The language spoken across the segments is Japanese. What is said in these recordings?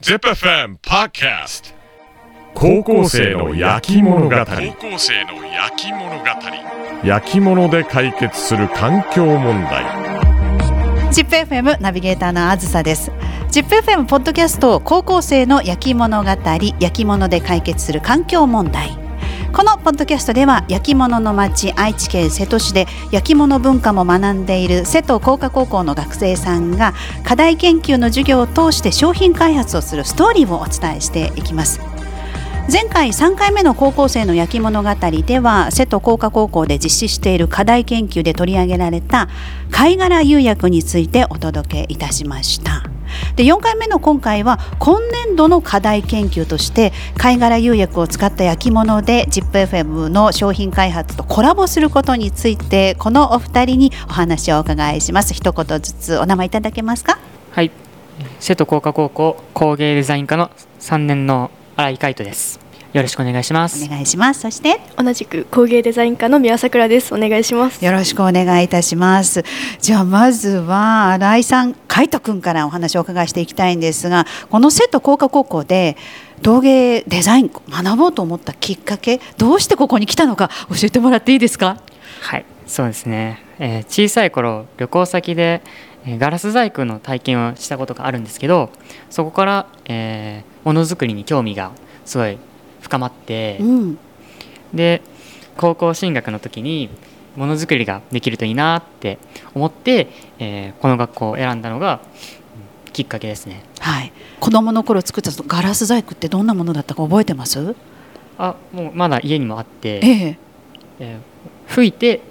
ZIPFM Podcast 高校生の焼き物語。高校生の焼き物語。焼き物で解決する環境問題。ZIPFM ナビゲーターのあずさです。ZIPFM ポッドキャスト高校生の焼き物語焼き物で解決する環境問題このポッドキャストでは焼き物の町愛知県瀬戸市で焼き物文化も学んでいる瀬戸工科高校の学生さんが課題研究の授業を通して商品開発をするストーリーをお伝えしていきます。前回3回目の高校生の焼き物語では瀬戸工科高校で実施している課題研究で取り上げられた貝殻釉薬についてお届けいたしました。で4回目の今回は今年度の課題研究として貝殻釉薬を使った焼き物で ZIPFM の商品開発とコラボすることについてこのお二人にお話をお伺いします一言ずつお名前いただけますか？はい、瀬戸工科高校工芸デザイン科の3年の新井海斗です。よろしくお願いします。お願いしますそして？同じく工芸デザイン科の宮桜です。お願いします。よろしくお願いいたします。じゃあまずは新井さん、海斗くんからお話をお伺いしていきたいんですが、この瀬戸工科高校で陶芸デザイン学ぼうと思ったきっかけ、どうしてここに来たのか教えてもらっていいですか？はい、そうですね。えー小さい頃旅行先で、えーガラス細工の体験をしたことがあるんですけど、そこから、えーものづくりに興味がすごい深まって、うん、で高校進学の時にものづくりができるといいなって思って、えーこの学校を選んだのがうんきっかけですね。はい。子供の頃作ったガラス細工ってどんなものだったか覚えてます？あ、もうまだ家にもあって。ええ、えー吹いて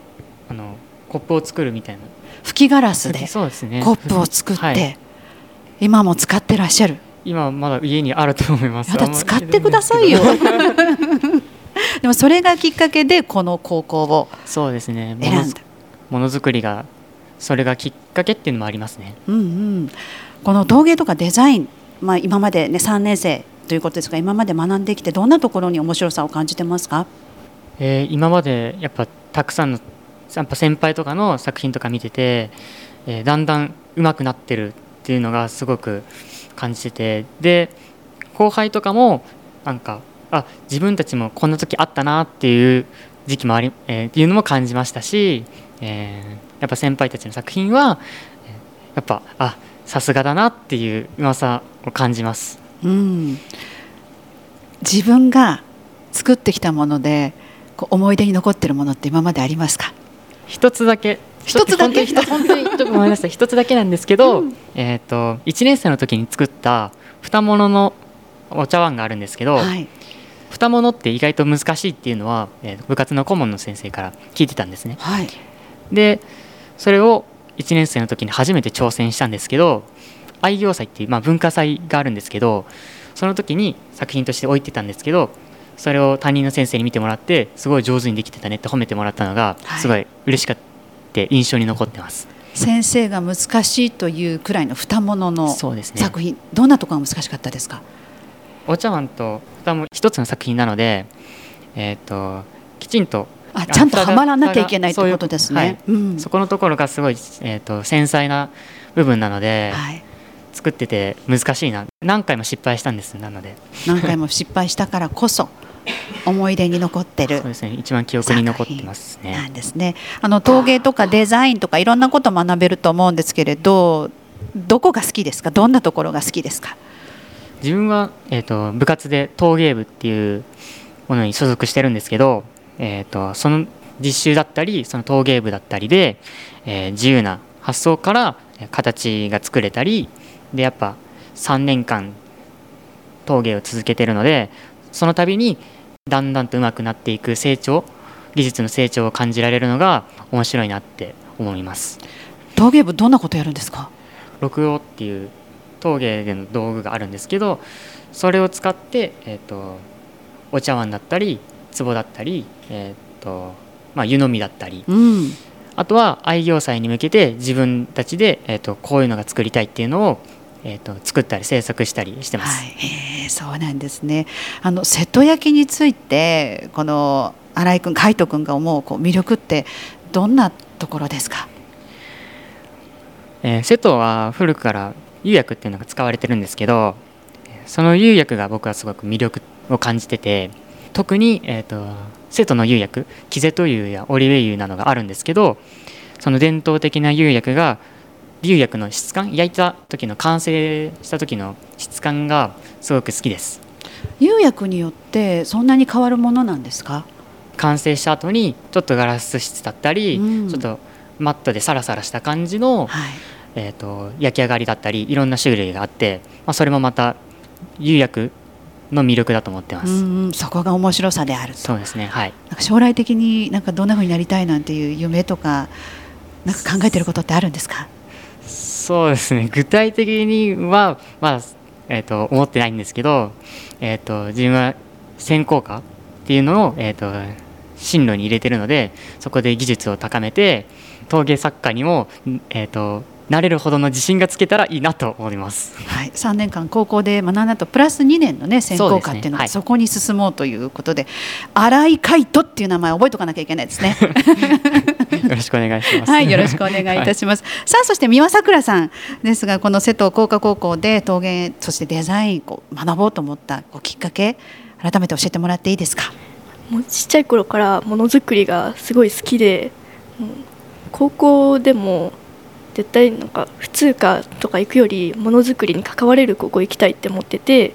あのコップを作るみたいな吹きガラスでそうですねコップを作って、はい今も使ってらっしゃる？今まだ家にあると思いますやだ使ってくださいよ。でもそれがきっかけでこの高校をそうですね。も選ん。ものづくりがそれがきっかけっていうのもありますね。うんうん、この陶芸とかデザイン、まあ、今まで、ね、3年生ということですが今まで学んできてどんなところに面白さを感じてますか？えー今までやっぱたくさんのやっぱ先輩とかの作品とか見てて、えーだんだん上手くなってるっていうのがすごく感じててで後輩とかもなんかあ自分たちもこんな時あったなっていう時期もあり、えーっていうのも感じましたし、えーやっぱ先輩たちの作品は、えーやっぱあさすがだなっていううまさを感じます。うん。自分が作ってきたものでこう思い出に残ってるものって今までありますか？一つだけ。一つだけ？本当になさい一つだけなんですけど、えっ、と1年生の時に作った二物のお茶碗があるんですけど、はい、二物って意外と難しいっていうのは、えー部活の顧問の先生から聞いてたんですね。はい、でそれを1年生の時に初めて挑戦したんですけど愛行祭っていう、まあ、文化祭があるんですけどその時に作品として置いてたんですけどそれを担任の先生に見てもらってすごい上手にできてたねって褒めてもらったのがはい。すごい嬉しかった印象に残ってます。先生が難しいというくらいの二物の作品、どんなところが難しかったですか？お茶碗と蓋も一つの作品なので、えー、ときちんとあちゃんとはまらなきゃいけないということですね。うんそこのところがすごい、えー、と繊細な部分なので、はい、作ってて難しいな何回も失敗したんですなので何回も失敗したからこそ思い出に残ってるそうですね一番記憶に残ってますなねんですね。あの陶芸とかデザインとかいろんなこと学べると思うんですけれど、どこが好きですか？どんなところが好きですか？自分は、えー、と部活で陶芸部っていうものに所属してるんですけど、えー、とその実習だったりその陶芸部だったりで、えー自由な発想からえー形が作れたりでやっぱ3年間陶芸を続けてるのでその度にだんだんと上手くなっていく成長技術の成長を感じられるのが面白いなって思います。陶芸部どんなことやるんですか？六葉っていう陶芸での道具があるんですけどそれを使って、えー、とお茶碗だったり壺だったり、えーとまあ、湯飲みだったりうん。あとは愛行祭に向けて自分たちで、えー、とこういうのが作りたいっていうのを、えー、と作ったり制作したりしてます。はい。そうなんですね。あの瀬戸焼についてこの新井君、海斗君が思うこう魅力ってどんなところですか？えー瀬戸は古くから釉薬っていうのが使われてるんですけどえーその釉薬が僕はすごく魅力を感じてて特に、えーと、瀬戸の釉薬キゼト釉やオリベ油などがあるんですけどその伝統的な釉薬が釉薬の質感焼いた時の完成した時の質感がすごく好きです。釉薬によってそんなに変わるものなんですか？完成した後にちょっとガラス質だったり、うん、ちょっとマットでサラサラした感じの、はい、えーと、焼き上がりだったりいろんな種類があって、まあ、それもまた釉薬の魅力だと思ってます。そこが面白さであるそうですね。はい。なんか将来的になんかどんな風になりたいなんていう夢とかなんか考えてることってあるんですか？そうですね。具体的にはまあえっ、ー、と思ってないんですけど、えっ、ー、と自分は専攻科っていうのをえっ、ー、と進路に入れてるので、そこで技術を高めて陶芸作家にもえっ、となれるほどの自信がつけたらいいなと思います。はい、3年間高校で学んだとプラス2年のね専攻科っていうのがそこに進もうということで、新井海斗っていう名前覚えとかなきゃいけないですね。よろしくお願いします。はい、よろしくお願いいたします。はい、さあそして三輪さくらさんですがこの瀬戸工科高校で陶芸そしてデザインを学ぼうと思ったこうきっかけ改めて教えてもらっていいですか？もうちっちゃい頃からものづくりがすごい好きで、高校でも絶対なんか普通科とか行くよりものづくりに関われる高校行きたいって思ってて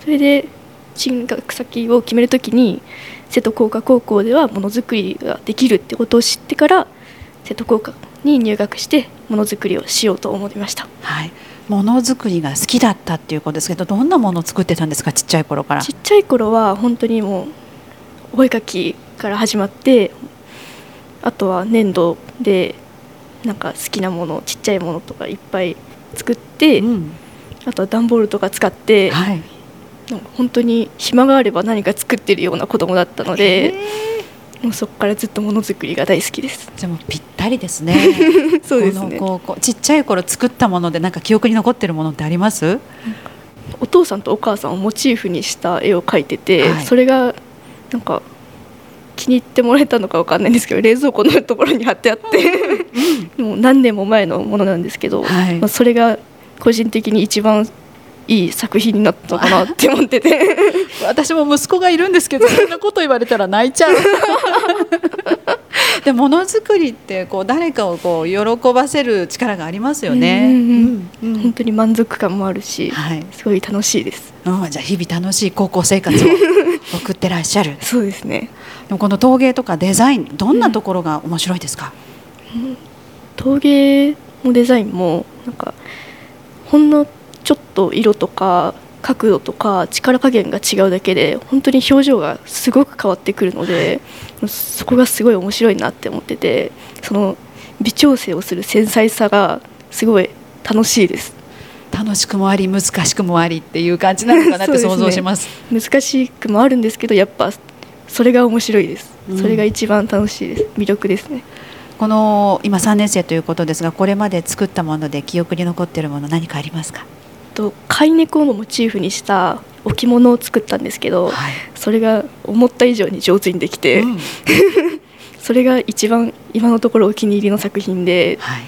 それで進学先を決める時に瀬戸工科高校ではものづくりができるってことを知ってから瀬戸工科に入学してものづくりをしようと思いました。はいものづくりが好きだったっていうことですけどどんなものを作ってたんですかちっちゃい頃から？ちっちゃい頃は本当にもうお絵描きから始まってあとは粘土でなんか好きなものちっちゃいものとかいっぱい作って、うん、あとは段ボールとか使って、はい、本当に暇があれば何か作ってるような子供だったので。もうそこからずっとものづくりが大好きです。じゃもぴったりですね。そうですね。こうちっちゃい頃作ったものでなんか記憶に残ってるものってあります？お父さんとお母さんをモチーフにした絵を描いてて、はい、それがなんか気に入ってもらえたのかわかんないんですけど冷蔵庫のところに貼ってあってもう何年も前のものなんですけど、はい、まあ、それが個人的に一番いい作品になったかなって思ってて。私も息子がいるんですけどそんなこと言われたら泣いちゃう。でものづくりってこう誰かをこう喜ばせる力がありますよね、うんうん、本当に満足感もあるし、はい、すごい楽しいです、うん、じゃあ日々楽しい高校生活を 送ってらっしゃる。そうですね。でもこの陶芸とかデザインどんなところが面白いですか、うん、陶芸もデザインもなんかほんのちょっと色とか角度とか力加減が違うだけで本当に表情がすごく変わってくるので、はい、そこがすごい面白いなって思っててその微調整をする繊細さがすごい楽しいです。楽しくもあり難しくもありっていう感じなのかなって想像します。ね、難しくもあるんですけどやっぱそれが面白いです、それが一番楽しいです。魅力ですねこの今3年生ということですがこれまで作ったもので記憶に残っているもの何かありますか？と飼い猫をモチーフにした置物を作ったんですけど、はい、それが思った以上に上手にできて、うん、それが一番今のところお気に入りの作品で、はい、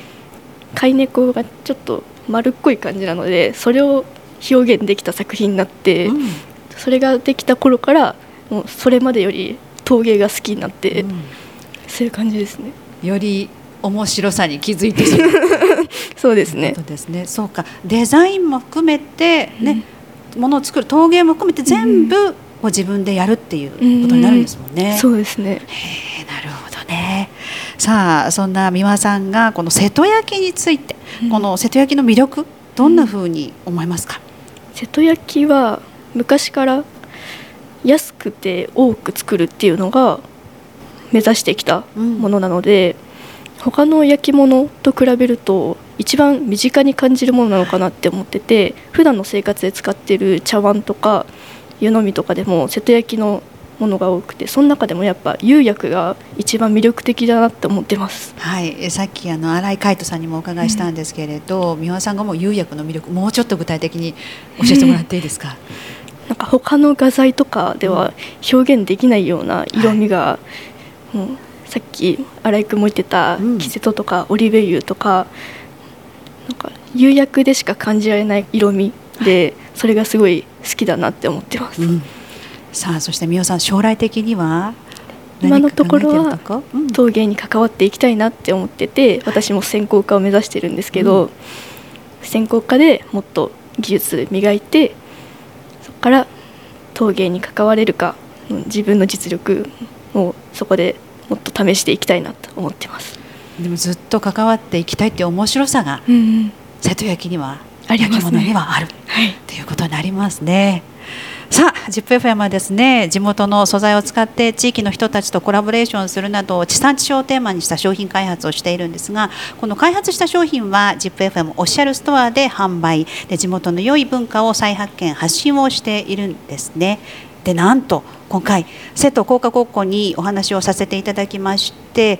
飼い猫がちょっと丸っこい感じなのでそれを表現できた作品になって、うん、それができた頃からもうそれまでより陶芸が好きになって、うん、そういう感じですね。より面白さに気づいてしまう そうですね。そうですね。そうかデザインも含めてね、うん、ものを作る陶芸も含めて全部、う自分でやるっていうことになるんですもんね。うん、そうですね。なるほどね。さあそんな三輪さんがこの瀬戸焼について、うん、この瀬戸焼の魅力どんなふうに思いますか？瀬戸焼は昔から安くて多く作るっていうのが目指してきたものなので、他の焼き物と比べると一番身近に感じるものなのかなって思ってて普段の生活で使ってる茶碗とか湯飲みとかでも瀬戸焼のものが多くてその中でもやっぱ釉薬が一番魅力的だなって思ってます。はい、さっきあの新井海斗さんにもお伺いしたんですけれど、うん、三輪さんがもう釉薬の魅力もうちょっと具体的に教えてもらっていいですか？なんか他の画材とかでは表現できないような色味が、はい、もうさっき新井君も言ってたキセトとかオリベ油とかなんか釉薬でしか感じられない色味で、それがすごい好きだなって思ってます、うん。さあそして美桜さん将来的には今のところは陶芸に関わっていきたいなって思ってて私も専攻科を目指してるんですけど、専攻科でもっと技術磨いてそこから陶芸に関われるかうん自分の実力をそこでもっと試していきたいなと思ってます。でもずっと関わっていきたいっていう面白さがうん瀬戸焼にはありますね焼き物にはあるはい、ということになりますね。さあ ZIPFM はですね地元の素材を使って地域の人たちとコラボレーションするなど地産地消をテーマにした商品開発をしているんですがこの開発した商品は ZIPFM オフィシャルストアで販売で地元の良い文化を再発見発信をしているんですね。でなんと今回瀬戸工科高校にお話をさせていただきまして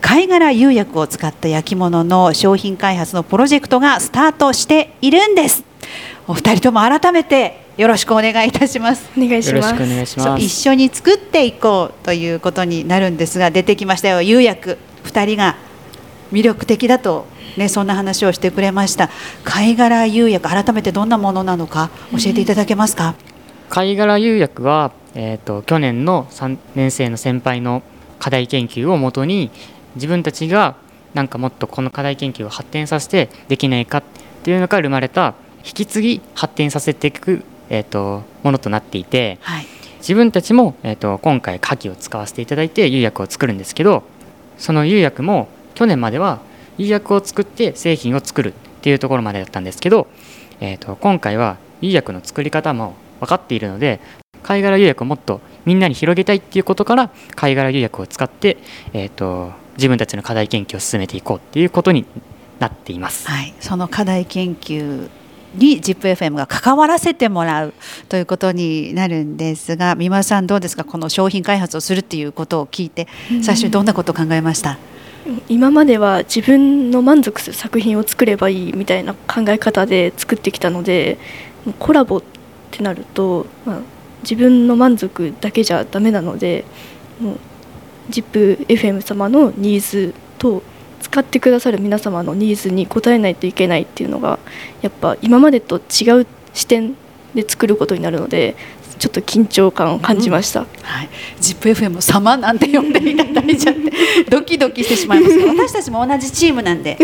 貝殻釉薬を使った焼き物の商品開発のプロジェクトがスタートしているんです。お二人とも改めてよろしくお願いいたします。お願いします。よろしくお願いします。一緒に作っていこうということになるんですが出てきましたよ。釉薬。二人が魅力的だとねそんな話をしてくれました。貝殻釉薬改めてどんなものなのか教えていただけますか、貝殻釉薬は、えー、と去年の3年生の先輩の課題研究をもとに自分たちがなんかもっとこの課題研究を発展させてできないかっていうのから生まれた引き継ぎ発展させていく、えー、とものとなっていてはい。自分たちも、えー、と今回牡蠣を使わせていただいて釉薬を作るんですけどその釉薬も去年までは釉薬を作って製品を作るっていうところまでだったんですけど、えー、と今回は釉薬の作り方も分かっているので貝殻釉薬をもっとみんなに広げたいっていうことから貝殻釉薬を使って、えー、と自分たちの課題研究を進めていこうっていうことになっています。はい、その課題研究に ZIPFM が関わらせてもらうということになるんですが三輪さんどうですか？この商品開発をするっていうことを聞いて最初にどんなことを考えました、今までは自分の満足する作品を作ればいいみたいな考え方で作ってきたのでコラボっってなると、まあ、自分の満足だけじゃダメなのでもう ZIPFM 様のニーズと使ってくださる皆様のニーズに応えないといけないっていうのがやっぱ今までと違う視点で作ることになるのでちょっと緊張感を感じました。はい、ZIPFM 様なんて呼んでいただいちゃって ドキドキしてしまいますが 私たちも同じチームなんで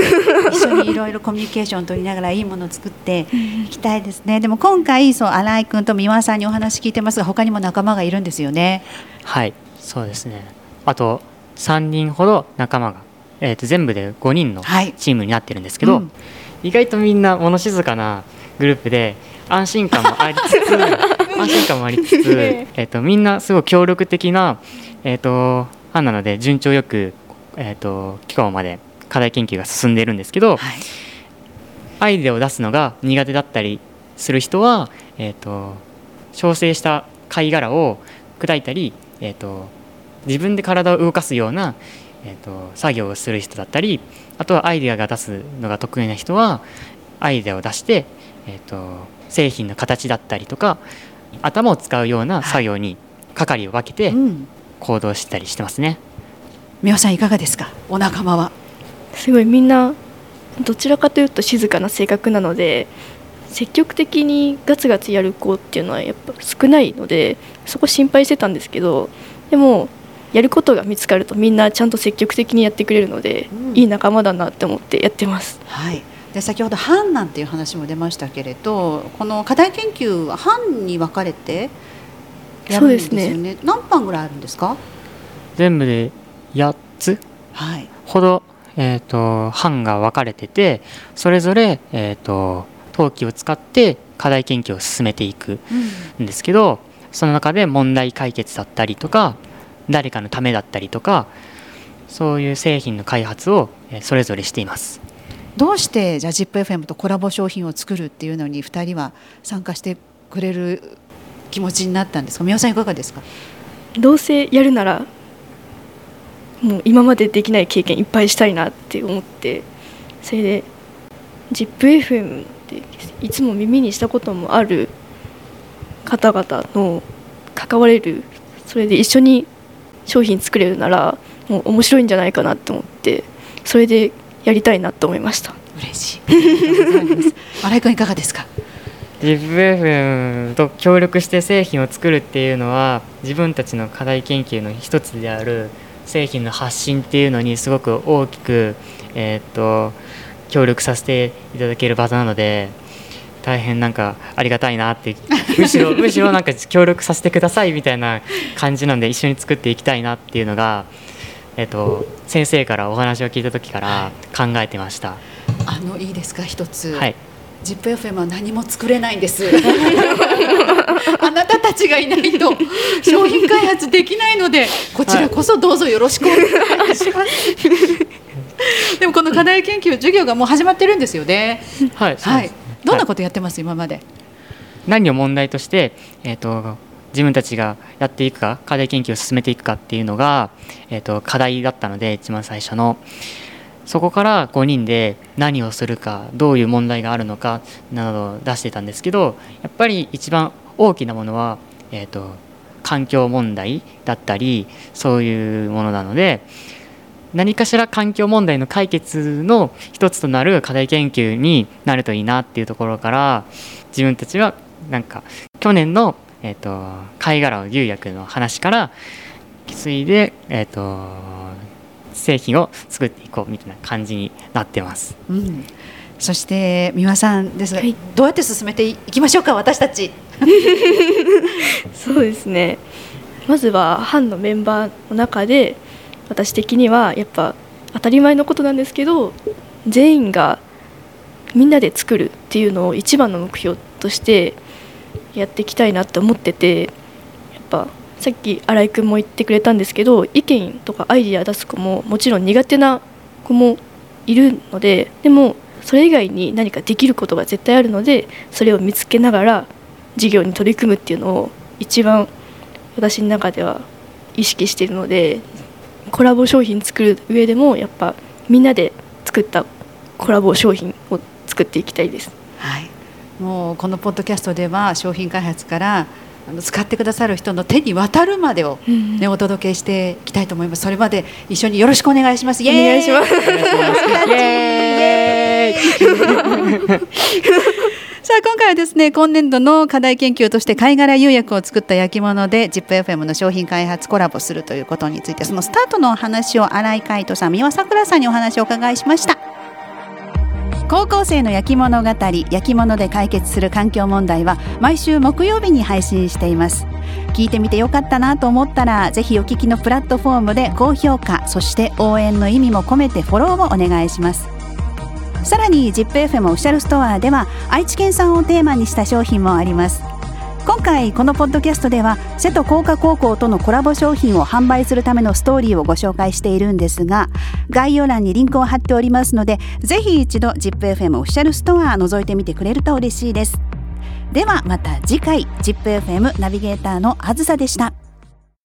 一緒にいろいろコミュニケーションを取りながらいいものを作っていきたいですね。でも今回そう新井君と三輪さんにお話聞いてます。が他にも仲間がいるんですよね。はい。そうですね。あと3人ほど仲間が、えー、と全部で5人のはい。チームになってるんですけど、うん。意外とみんな物静かなグループで安心感もありつつ安心感もありつつ、えー、とみんなすごい協力的な、えー、と班なので順調よく、えー、と今日まで課題研究が進んでいるんですけど、はい。アイデアを出すのが苦手だったりする人は、えー、と調整した貝殻を砕いたり、えー、と自分で体を動かすような、えー、と作業をする人だったりあとはアイデアが出すのが得意な人はアイデアを出して、えー、と製品の形だったりとか頭を使うような作業に係を分けてうん。行動したりしてますね。三輪さんいかがですか？お仲間は。すごいみんなどちらかというと静かな性格なので積極的にガツガツやる子っていうのはやっぱ少ないのでそこ心配してたんですけどでもやることが見つかるとみんなちゃんと積極的にやってくれるので、うん。いい仲間だなって思ってやってます。はい、で先ほど班なんていう話も出ましたけれどこの課題研究は班に分かれてやるんですよね。ね。何班ぐらいあるんですか？全部で8つはい。ほど、えー、と班が分かれててそれぞれ、えー、と陶器を使って課題研究を進めていくんですけどその中で問題解決だったりとか誰かのためだったりとかそういう製品の開発をえーそれぞれしています。どうしてじゃあ ZIPFM とコラボ商品を作るっていうのに2人は参加してくれる気持ちになったんですか？宮さんいかがですか？どうせやるならもう今までできない経験いっぱいしたいなって思ってそれで ZIPFM っていつも耳にしたこともある方々の関われるそれで一緒に商品作れるならもう面白いんじゃないかなと思ってそれでやりたいなと思いました。嬉しい 新井君いかがですか？ZIPFM と協力して製品を作るっていうのは自分たちの課題研究の一つである製品の発信っていうのにすごく大きく、えー、っと協力させていただける場なので大変なんかありがたいなってむしろ むしろなんか協力させてくださいみたいな感じなんで一緒に作っていきたいなっていうのが、えっと、先生からお話を聞いた時から考えてました。あのいいですか一つ、はい。ZIPFM は何も作れないんです。あなたたちがいないと商品開発できないのでこちらこそどうぞよろしくお願いします、でもこの課題研究授業がもう始まってるんですよね。はい、はい、どんなことやってます、今まで？何を問題として、えーと、自分たちがやっていくか課題研究を進めていくかっていうのが、えーと課題だったので一番最初の。そこから5人で何をするかどういう問題があるのかなどを出してたんですけどやっぱり一番大きなものは、えーと、環境問題だったりそういうものなので何かしら環境問題の解決の一つとなる課題研究になるといいなっていうところから自分たちはなんか去年の、えーと、貝殻を釉薬の話から継いで、えーと製品を作っていこうみたいな感じになってます。うん、そして三輪さんですが、はい、どうやって進めていきましょうか私たち。そうですね。まずは班のメンバーの中で私的にはやっぱ当たり前のことなんですけど全員がみんなで作るっていうのを一番の目標としてやっていきたいなって思っててやっぱさっき新井君も言ってくれたんですけど意見とかアイディア出す子ももちろん苦手な子もいるのででもそれ以外に何かできることが絶対あるのでそれを見つけながら授業に取り組むっていうのを一番私の中では意識しているのでコラボ商品作る上でもやっぱみんなで作ったコラボ商品を作っていきたいです。はい、もうこのポッドキャストでは商品開発から使ってくださる人の手に渡るまでを、ね、お届けしていきたいと思います。それまで一緒によろしくお願いします。お願いします。さあ今回はですね今年度の課題研究として貝殻釉薬を作った焼き物で ZIPFM の商品開発コラボするということについてそのスタートのお話を新井海斗さん三輪さくらさんにお話をお伺いしました。高校生の焼き物語焼き物で解決する環境問題は毎週木曜日に配信しています。聞いてみてよかったなと思ったらぜひお聞きのプラットフォームで高評価そして応援の意味も込めてフォローをお願いします。さらに ZIPFM オフィシャルストアでは愛知県産をテーマにした商品もあります。今回このポッドキャストでは瀬戸工科高校とのコラボ商品を販売するためのストーリーをご紹介しているんですが概要欄にリンクを貼っておりますのでぜひ一度 ZIPFM オフィシャルストア覗いてみてくれると嬉しいです。ではまた次回 ZIPFM ナビゲーターのあずさでした。